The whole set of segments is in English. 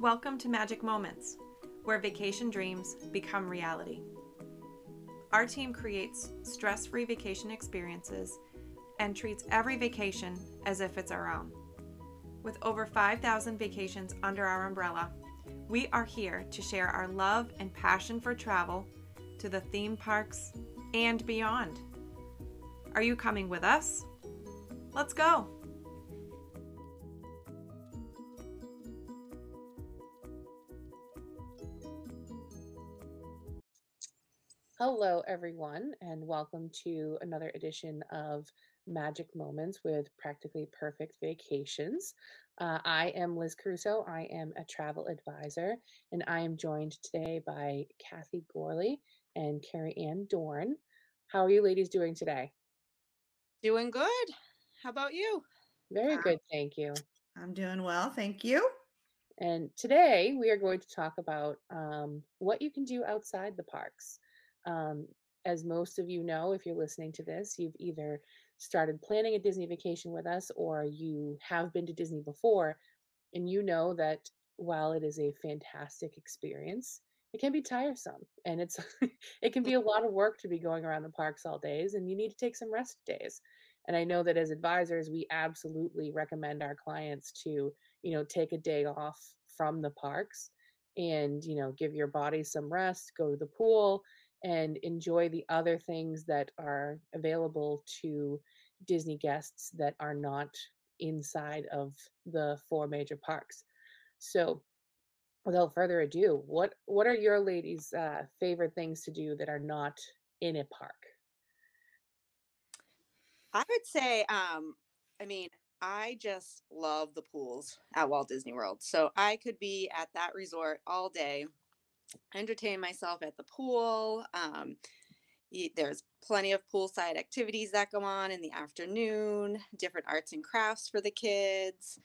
Welcome to Magic Moments, where vacation dreams become reality. Our team creates stress free vacation experiences and treats every vacation as if it's our own. With over 5,000 vacations under our umbrella, we are here to share our love and passion for travel to the theme parks and beyond. Are you coming with us? Let's go! Hello, everyone, and welcome to another edition of Magic Moments with Practically Perfect Vacations. Uh, I am Liz Crusoe. I am a travel advisor, and I am joined today by Kathy Gorley and Carrie Ann Dorn. How are you ladies doing today? Doing good. How about you? Very good, thank you. I'm doing well, thank you. And today we are going to talk about um, what you can do outside the parks. Um, as most of you know, if you're listening to this, you've either started planning a Disney vacation with us or you have been to Disney before, and you know that while it is a fantastic experience, it can be tiresome and it's it can be a lot of work to be going around the parks all days and you need to take some rest days. And i know that as advisors we absolutely recommend our clients to you know take a day off from the parks and you know give your body some rest go to the pool and enjoy the other things that are available to Disney guests that are not inside of the four major parks. So, without further ado, what what are your ladies' uh, favorite things to do that are not in a park? I would say, um, I mean, I just love the pools at Walt Disney World. So I could be at that resort all day entertain myself at the pool. Um, there's plenty of poolside activities that go on in the afternoon, different arts and crafts for the kids.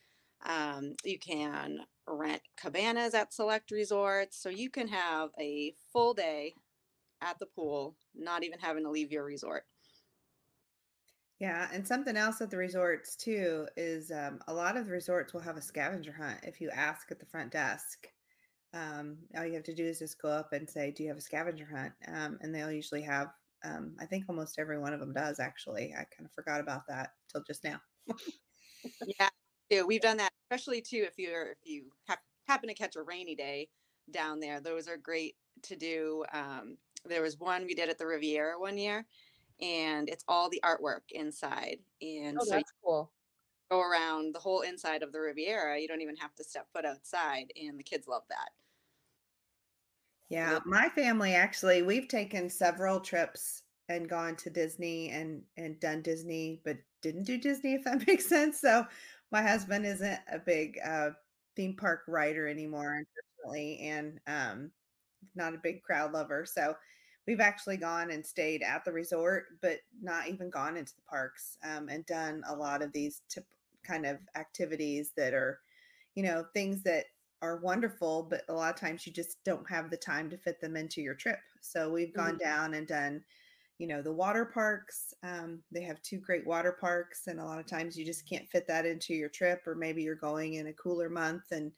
Um, you can rent cabanas at select resorts. So you can have a full day at the pool, not even having to leave your resort. Yeah, and something else at the resorts too is um, a lot of the resorts will have a scavenger hunt if you ask at the front desk um, all you have to do is just go up and say, "Do you have a scavenger hunt?" Um, and they'll usually have. Um, I think almost every one of them does. Actually, I kind of forgot about that till just now. yeah, we've done that, especially too if you're if you ha- happen to catch a rainy day down there. Those are great to do. Um, there was one we did at the Riviera one year, and it's all the artwork inside, and oh, so that's cool. Go around the whole inside of the Riviera. You don't even have to step foot outside, and the kids love that. Yeah, my family actually, we've taken several trips and gone to Disney and and done Disney, but didn't do Disney if that makes sense. So my husband isn't a big uh, theme park rider anymore, unfortunately, and um, not a big crowd lover. So we've actually gone and stayed at the resort, but not even gone into the parks um, and done a lot of these tip kind of activities that are, you know, things that are wonderful, but a lot of times you just don't have the time to fit them into your trip. So we've gone mm-hmm. down and done, you know, the water parks. Um, they have two great water parks, and a lot of times you just can't fit that into your trip, or maybe you're going in a cooler month and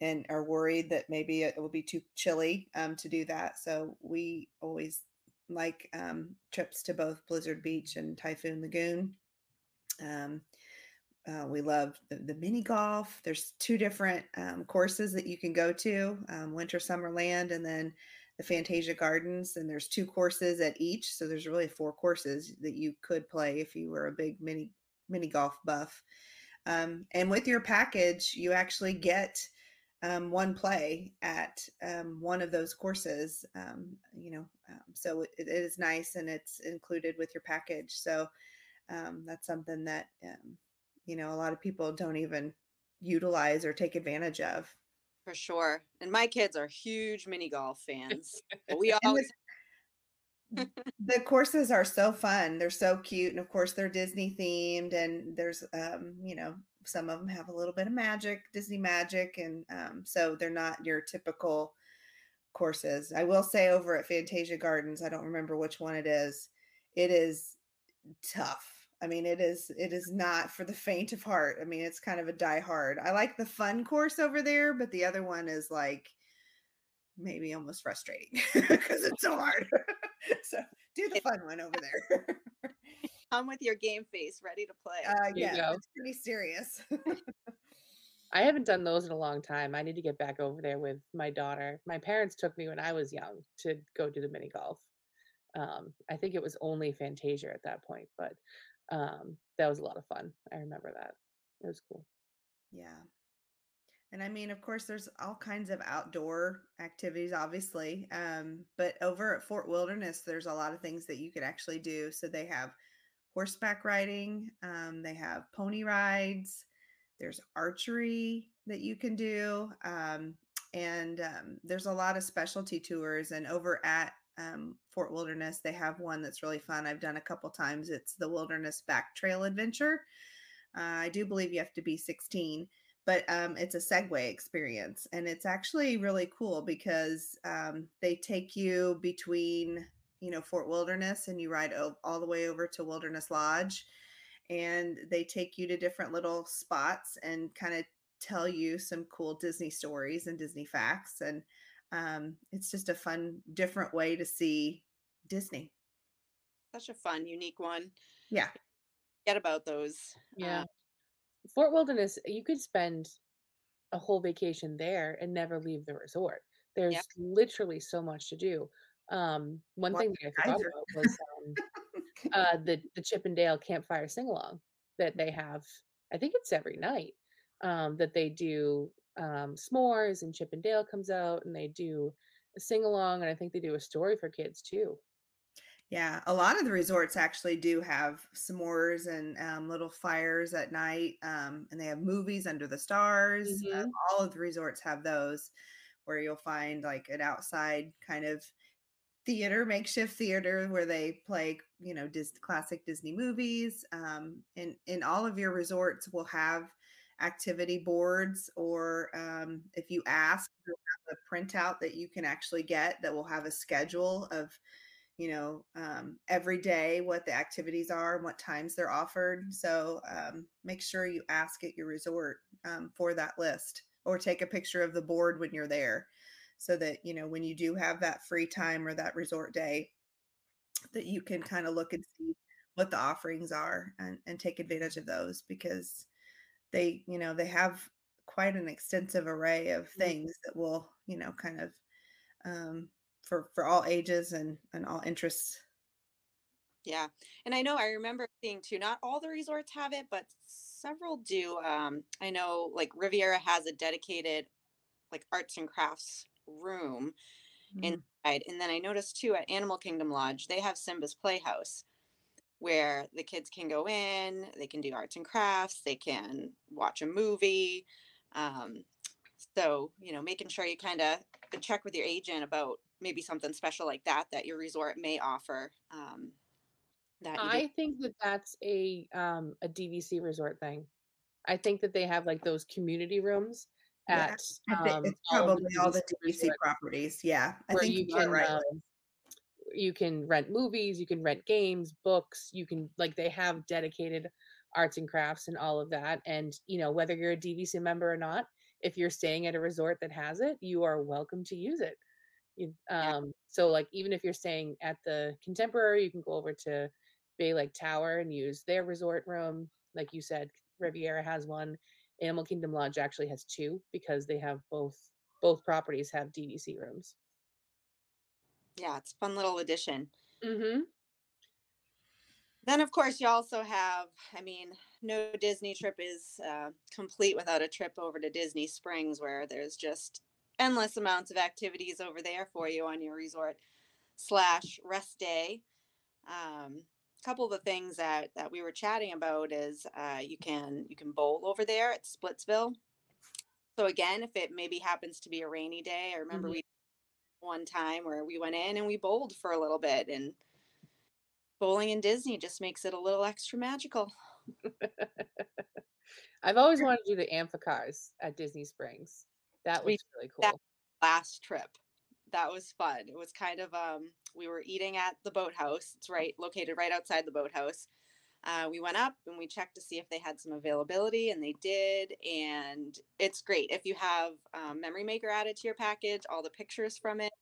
and are worried that maybe it will be too chilly um, to do that. So we always like um, trips to both Blizzard Beach and Typhoon Lagoon. Um, uh, we love the, the, mini golf. There's two different um, courses that you can go to um, Winter Summerland and then the Fantasia Gardens. And there's two courses at each. So there's really four courses that you could play if you were a big mini mini golf buff. Um, and with your package, you actually get um, one play at um, one of those courses. Um, you know, so it, it is nice and it's included with your package. So that's something that you know a lot of people don't even utilize or take advantage of. For sure and my kids are huge mini golf fans we always the, the courses are so fun they're so cute and of course they're disney themed and there's um you know some of them have a little bit of magic disney magic and um, so they're not your typical courses. I will say over at fantasia gardens i don't remember which one it is it is tough I mean, it is it is not for the faint of heart. I mean, it's kind of a die hard. I like the fun course over there, but the other one is like maybe almost frustrating because it's so hard. so do the fun one over there. Come with your game face, ready to play. Uh, There you yeah, it's pretty serious. I haven't done those in a long time. I need to get back over there with my daughter. My parents took me when I was young to go do the mini golf. Um, I think it was only Fantasia at that point, but um, that was a lot of fun. I remember that. It was cool. Yeah. And I mean, of course, there's all kinds of outdoor activities, obviously. Um, but over at Fort Wilderness, there's a lot of things that you could actually do. So they have horseback riding, um, they have pony rides, there's archery that you can do. Um, and um, there's a lot of specialty tours. And over at um, Fort Wilderness, they have one that's really fun. I've done a couple times. It's the Wilderness Back Trail Adventure. Uh, I do believe you have to be 16 but um, it's a Segway experience, and it's actually really cool because um, they take you between, you know, Fort Wilderness, and you ride o- all the way over to Wilderness Lodge, and they take you to different little spots and kind of tell you some cool Disney stories and Disney facts, and um, it's just a fun, different way to see Disney. Such a fun, unique one. Yeah, Get about those. Yeah. uh, Fort Wilderness, you could spend a whole vacation there and never leave the resort. There's literally so much to do. Um, one Watch thing that I forgot geyser. about was um, uh, the the Chip 'n' Dale campfire sing along that they have. I think it's every night um, that they do um, s'mores and Chip 'n' Dale comes out and they do a sing along and I think they do a story for kids too. Yeah, a lot of the resorts actually do have s'mores and um, little fires at night, um, and they have movies under the stars. Uh, Mhm. all of the resorts have those, where you'll find like an outside kind of theater, makeshift theater, where they play, you know, Dis- classic Disney movies. Um, and in all of your resorts will have activity boards, or um, if you ask, a printout that you can actually get that will have a schedule of you know um, every day what the activities are and what times they're offered. So um, make sure you ask at your resort um, for that list or take a picture of the board when you're there so that you know when you do have that free time or that resort day that you can kind of look and see what the offerings are and, and take advantage of those because they you know they have quite an extensive array of Mhm. things that will you know kind of um, for for all ages and and all interests. Yeah. And I know I remember seeing too, not all the resorts have it, but several do. Um, I know like Riviera has a dedicated like arts and crafts room Mm. inside. And then I noticed too at Animal Kingdom Lodge, they have Simba's Playhouse where the kids can go in, they can do arts and crafts, they can watch a movie. Um, so, you know, making sure you kind of check with your agent about maybe something special like that that your resort may offer. Um, that I think that that's a um a DVC resort thing. I think that they have like those community rooms at think um, it's all probably all the DVC resorts properties. Yeah, I think you can right. um, you can rent movies, you can rent games, books, you can like they have dedicated arts and crafts and all of that. And you know whether you're a DVC member or not, if you're staying at a resort that has it, you are welcome to use it. You, Yeah. um, so like even if you're staying at the Contemporary, you can go over to Bay Lake Tower and use their resort room. Like you said, Riviera has one. Animal Kingdom Lodge actually has two because they have both both properties have DVC rooms. Yeah, it's a fun little addition. Mm-hmm. Then, of course, you also have, I mean, no Disney trip is uh, complete without a trip over to Disney Springs, where there's just endless amounts of activities over there for you on your resort slash rest day. Um, a couple of the things that that we were chatting about is uh, you can you can bowl over there at Splitsville. So again, if it maybe happens to be a rainy day, I remember Mhm. we one time where we went in and we bowled for a little bit and bowling in Disney just makes it a little extra magical. I've always wanted to do the amphicars at Disney Springs. That looks really cool. Last trip. That was fun. It was kind of um we were eating at the boathouse. It's right located right outside the boathouse. Uh, we went up and we checked to see if they had some availability, and they did. And it's great if you have um, Memory Maker added to your package, all the pictures from it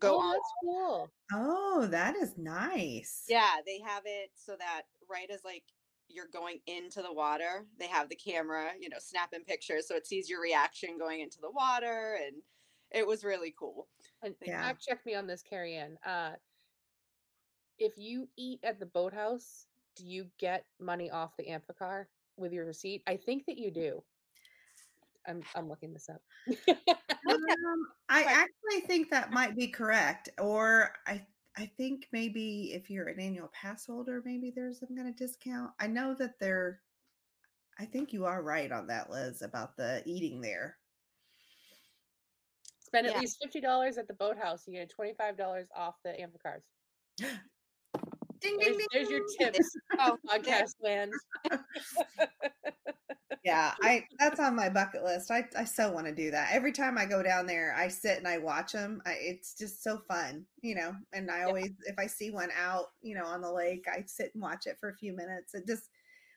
go oh, on. that's cool. Oh, that is nice. Yeah, they have it so that right as like you're going into the water, they have the camera, you know, snapping pictures so it sees your reaction going into the water, and it was really cool. And Yeah. fact check me on this, Carrie Ann. Uh, if you eat at the boathouse, do you get money off the Amphicar with your receipt? I think that you do. I'm I'm looking this up. Um, I actually think that might be correct. Or I I think maybe if you're an annual pass holder, maybe there's some kind of discount. I know that they're I think you are right on that, Liz, about the eating there. Spend at Yeah. least fifty dollars at the boathouse. You get twenty five dollars off the Amphicars. Ding There's, ding ding. there's your tips, Oh, podcast land. Yeah, I that's on my bucket list. I I so want to do that. Every time I go down there, I sit and I watch them. I, it's just so fun, you know. And I always, if I see one out, you know, on the lake, I sit and watch it for a few minutes. It just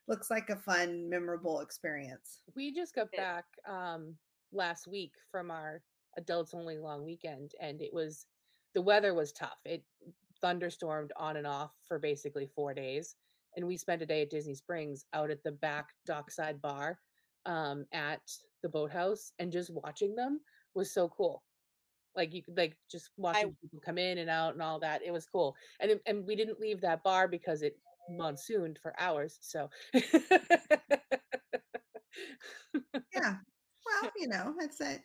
looks like a fun, memorable experience. we just got back um last week from our adults only long weekend and it was the weather was tough it thunderstormed on and off for basically four days and we spent a day at disney springs out at the back dockside bar um at the boathouse and just watching them was so cool like you could like just watching people come in and out and all that it was cool and and we didn't leave that bar because it monsooned for hours so Yeah. Well, you know, that's a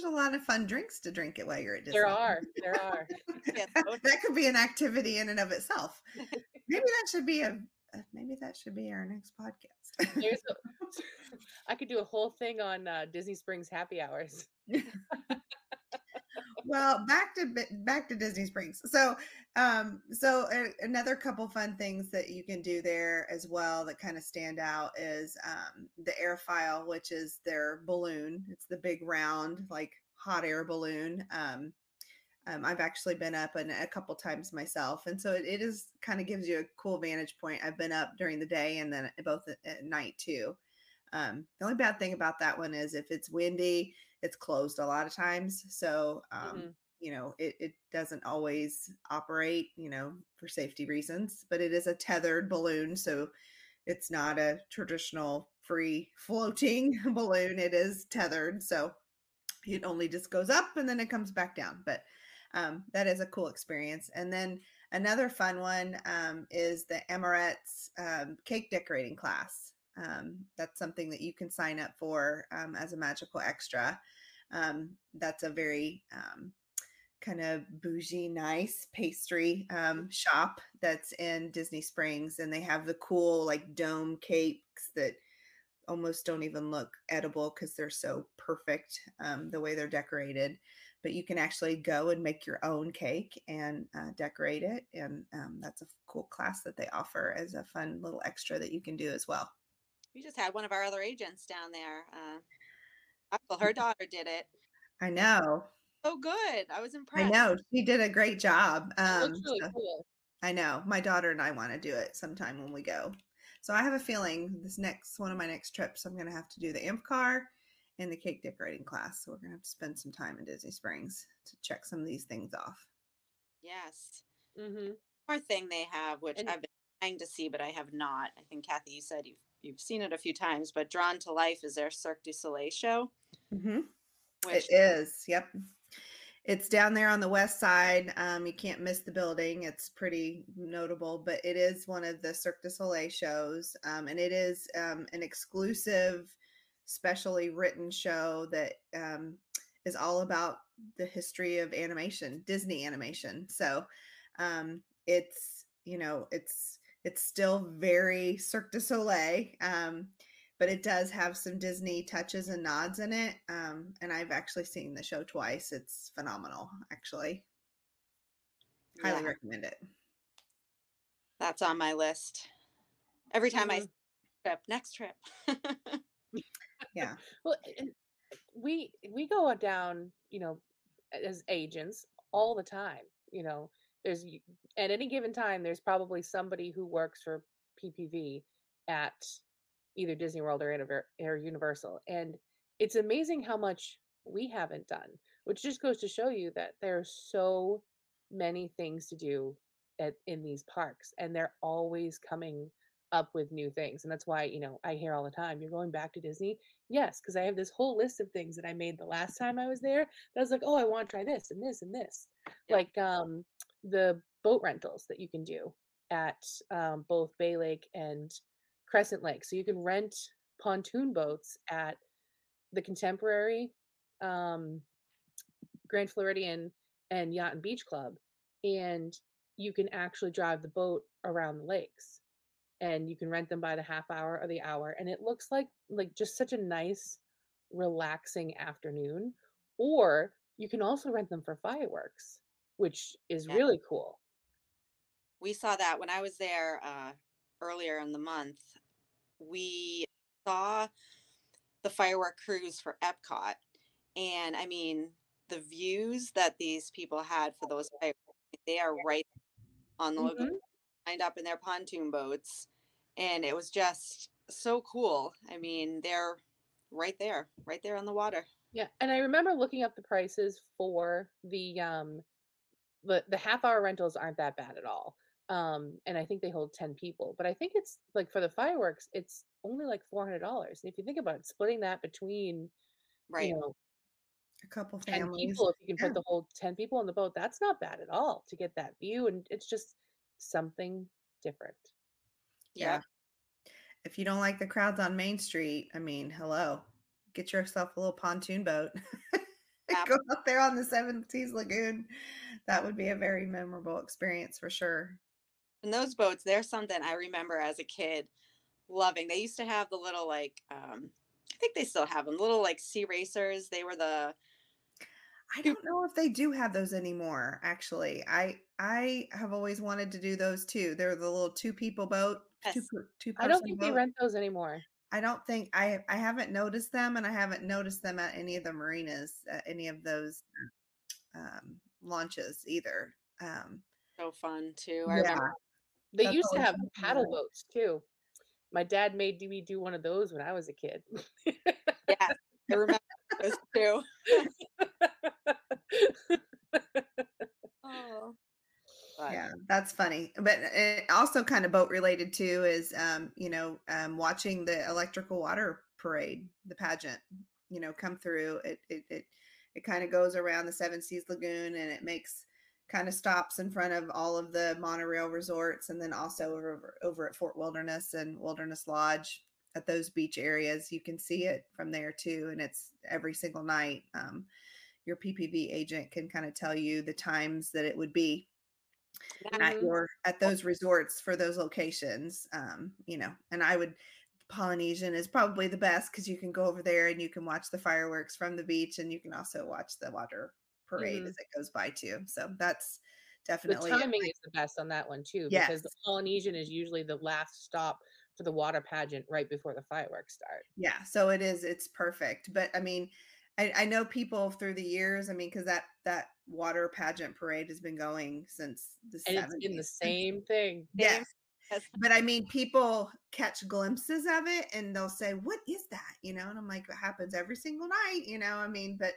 there's a lot of fun drinks to drink it while you're at Disney. there are there are oh, that could be an activity in and of itself. Maybe that should be a uh, maybe that should be our next podcast. There's a, I could do a whole thing on uh, Disney Springs happy hours. Well back to back to disney springs so um so a- another couple fun things that you can do there as well that kind of stand out is um the Aerophile which is their balloon it's the big round like hot air balloon um um, I've actually been up and a couple times myself, and so it, it is kind of gives you a cool vantage point. I've been up during the day and then both at, at night too. Um, the only bad thing about that one is if it's windy, it's closed a lot of times. So, um, Mhm. you know, it, it doesn't always operate, you know, for safety reasons, but it is a tethered balloon. So it's not a traditional free floating balloon. It is tethered. So it only just goes up and then it comes back down. But um, that is a cool experience. And then another fun one um, is the Amorette's um, cake decorating class. Um, that's something that you can sign up for um, as a magical extra. Um, that's a very um, kind of bougie, nice pastry um, shop that's in Disney Springs, and they have the cool like dome cakes that almost don't even look edible because they're so perfect um, the way they're decorated. But you can actually go and make your own cake and uh, decorate it, and um, that's a cool class that they offer as a fun little extra that you can do as well. We just had one of our other agents down there. Uh, well, her daughter did it. I know, So good. I was impressed. I know, she did a great job. Um, really so- cool. I know. My daughter and I want to do it sometime when we go. So I have a feeling this next one of my next trips, I'm going to have to do the Amphicar and the cake decorating class. So we're going to have to spend some time in Disney Springs to check some of these things off. Yes. hmm More thing they have, which And- I've been trying to see, but I have not. I think Kathy, you said you've you've seen it a few times, but Drawn to Life is their Cirque du Soleil show. Mm-hmm. Which It is. Yep. It's down there on the west side. Um, you can't miss the building. It's pretty notable, but it is one of the Cirque du Soleil shows. Um, and it is um, an exclusive, specially written show that um, is all about the history of animation, Disney animation. So um, it's, you know, it's, it's still very Cirque du Soleil. Um, but it does have some Disney touches and nods in it. Um, and I've actually seen the show twice. It's phenomenal, actually. Highly recommend it. that's on my list. Every time I Mhm. see a trip, next trip. Yeah. Well, we we go down, you know, as agents all the time. You know, there's at any given time, there's probably somebody who works for PPV at either Disney World or, or Universal. And it's amazing how much we haven't done, which just goes to show you that there are so many things to do at, in these parks, and they're always coming up with new things. And that's why, you know, I hear all the time, you're going back to Disney? Yes, because I have this whole list of things that I made the last time I was there. That I was like, oh, I want to try this and this and this. Yeah. Like um the boat rentals that you can do at um, both Bay Lake and Crescent Lake. So you can rent pontoon boats at the Contemporary, um, Grand Floridian, and Yacht and Beach Club, and you can actually drive the boat around the lakes, and you can rent them by the half hour or the hour, and it looks like like just such a nice, relaxing afternoon. Or you can also rent them for fireworks, which is Yeah. really cool. we saw that when I was there uh, earlier in the month. We saw the firework cruise for Epcot, and I mean the views that these people had for those fireworks. They are right on the lagoon, Mhm. Lined up in their pontoon boats, and it was just so cool. I mean, they're right there, right there on the water. Yeah, and I remember looking up the prices for the um the the half hour rentals aren't that bad at all. Um and I think they hold 10 people, but I think it's like for the fireworks it's only like $400. And if you think about it, splitting that between, Right. you know, A couple 10 families. people if you can Yeah. put the whole 10 people on the boat, that's not bad at all to get that view and it's just something different. Yeah. If you don't like the crowds on Main Street, I mean, hello, get yourself a little pontoon boat. Go out there on the Seven Seas Lagoon. That would be a very memorable experience for sure. And those boats, they're something I remember as a kid loving. They used to have the little like um I think they still have them, little like sea racers. They were the I don't know if they do have those anymore. Actually, I I have always wanted to do those too. They're the little two people boat, two Yes. per, two I don't think they rent those anymore. I don't think I I haven't noticed them, and I haven't noticed them at any of the marinas, uh, any of those um, launches either. Um, so fun too. I yeah, remember They That's used to have paddle boats too. My dad made me do one of those when I was a kid. yeah, I remember those too. Oh. But yeah, that's funny. But it also kind of boat related too is um, you know um, watching the electrical water parade, the pageant, you know, come through. It it it, it kind of goes around the Seven Seas Lagoon and it makes kind of stops in front of all of the monorail resorts and then also over over at Fort Wilderness and Wilderness Lodge at those beach areas. You can see it from there too, and it's every single night. Um, your PPV agent can kind of tell you the times that it would be at Mhm. your at those resorts for those locations um you know and i would polynesian is probably the best because you can go over there and you can watch the fireworks from the beach and you can also watch the water parade Mhm. as it goes by too so that's definitely a timing is the best on that one too, because the Polynesian is usually the last stop for the water pageant right before the fireworks start. yeah so it is it's perfect but i mean I, I know people through the years i mean because that that water pageant parade has been going since the And it's been the same thing. Yes. Yes. But I mean, people catch glimpses of it and they'll say, What is that? You know, and I'm like, It happens every single night, you know. I mean, but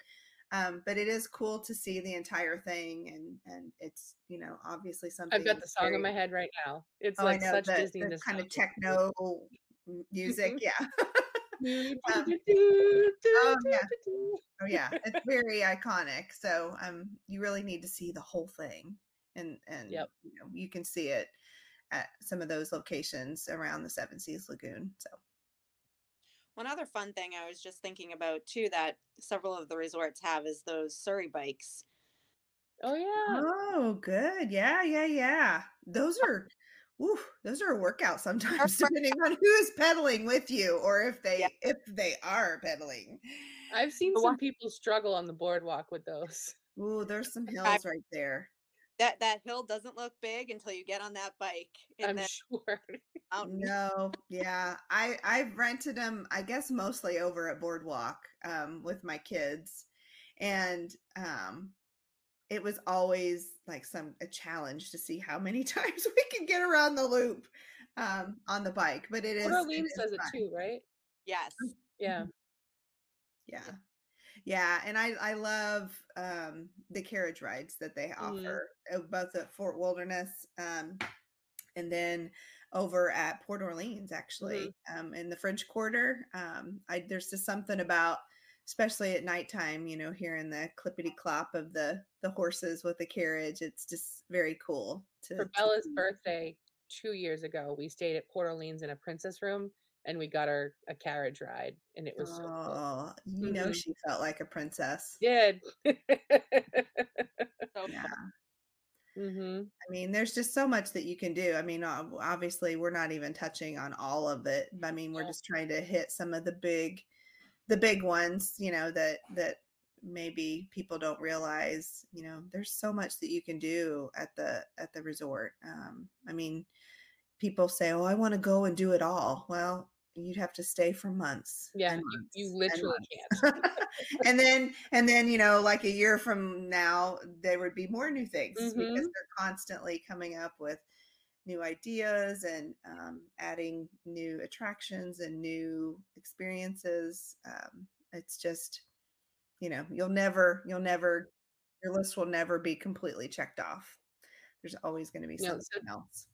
um, but it is cool to see the entire thing and and it's, you know, obviously something I've got the song in my head right now. It's Oh, like know such the, Disney the kind of techno music, yeah. Um, oh yeah. Oh yeah, it's very iconic. So um, you really need to see the whole thing, and and Yep. you know you can see it at some of those locations around the Seven Seas Lagoon. So One other fun thing I was just thinking about too that several of the resorts have is those Surrey bikes. Oh yeah. oh, good, yeah, yeah, yeah. Those are, woo, those are a workout sometimes, depending on who's pedaling with you or if they Yeah. if they are pedaling. I've seen some people struggle on the boardwalk with those. Ooh, there's some hills right there. That that hill doesn't look big until you get on that bike I'm the sure. No, yeah, I I've rented them. I guess mostly over at Boardwalk um, with my kids, and um, it was always like some a challenge to see how many times we could get around the loop. um, on the bike, but it is. Port it Orleans is does it too, right? Yes. Yeah. Yeah. Yeah, and I I love um the carriage rides that they Mhm. offer uh, both at Fort Wilderness um and then over at Port Orleans actually um in the French Quarter um I there's just something about especially at nighttime you know hearing the clippity clop of the the horses with the carriage it's just very cool to For Bella's see. birthday two years ago, we stayed at Port Orleans in a princess room and we got her a carriage ride and it was so cool. Oh, you know Mhm. she felt like a princess. Did. So Yeah. fun. hmm I mean, there's just so much that you can do. I mean, obviously, we're not even touching on all of it. I mean, we're Yeah. just trying to hit some of the big, the big ones. You know that that maybe people don't realize. You know, there's so much that you can do at the at the resort. Um, I mean, people say, "Oh, I want to go and do it all." Well, you'd have to stay for months. Yeah, and you, months you literally months. can't. and then and then you know like a year from now there would be more new things because Mhm. they're constantly coming up with new ideas and um, adding new attractions and new experiences um, it's just you know you'll never you'll never your list will never be completely checked off. There's always going to be No, so something else.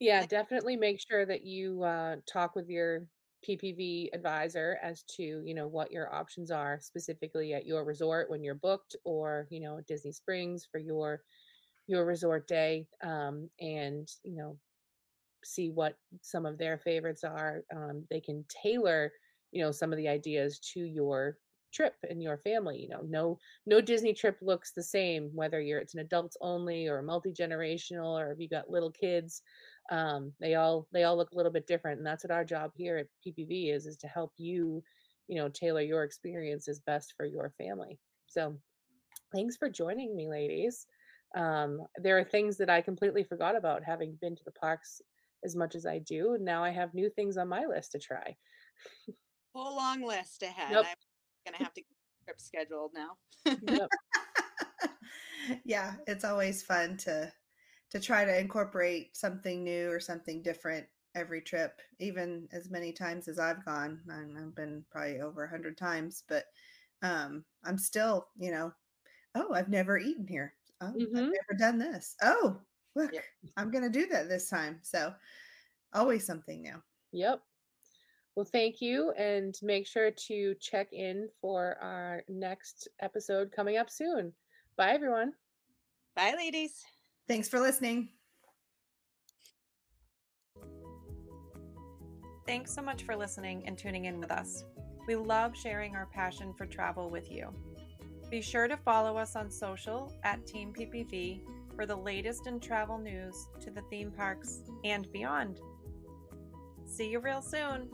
Yeah, definitely make sure that you uh, talk with your PPV advisor as to, you know, what your options are specifically at your resort when you're booked or, you know, Disney Springs for your your resort day um, and, you know, see what some of their favorites are. Um, they can tailor, you know, some of the ideas to your trip and your family. You know, no no Disney trip looks the same whether you're it's an adults only or multi generational or if you got little kids. Um, they all they all look a little bit different, and that's what our job here at PPV is is to help you, you know, tailor your experience experiences best for your family. So, thanks for joining me, ladies. Um, there are things that I completely forgot about having been to the parks as much as I do. And now I have new things on my list to try. Whole long list ahead. Yep. I'm gonna have to get the trip scheduled now. Yep. yeah, it's always fun to to try to incorporate something new or something different every trip, even as many times as I've gone. I've been probably over a hundred times, but um, I'm still, you know, oh, I've never eaten here. Oh, I've Mhm. never done this. Oh, look, Yep. I'm gonna do that this time. So always something new. Yep. Well, thank you. And make sure to check in for our next episode coming up soon. Bye, everyone. Bye, ladies. Thanks for listening. Thanks so much for listening and tuning in with us. We love sharing our passion for travel with you. Be sure to follow us on social at Team PPV for the latest in travel news to the theme parks and beyond. See you real soon.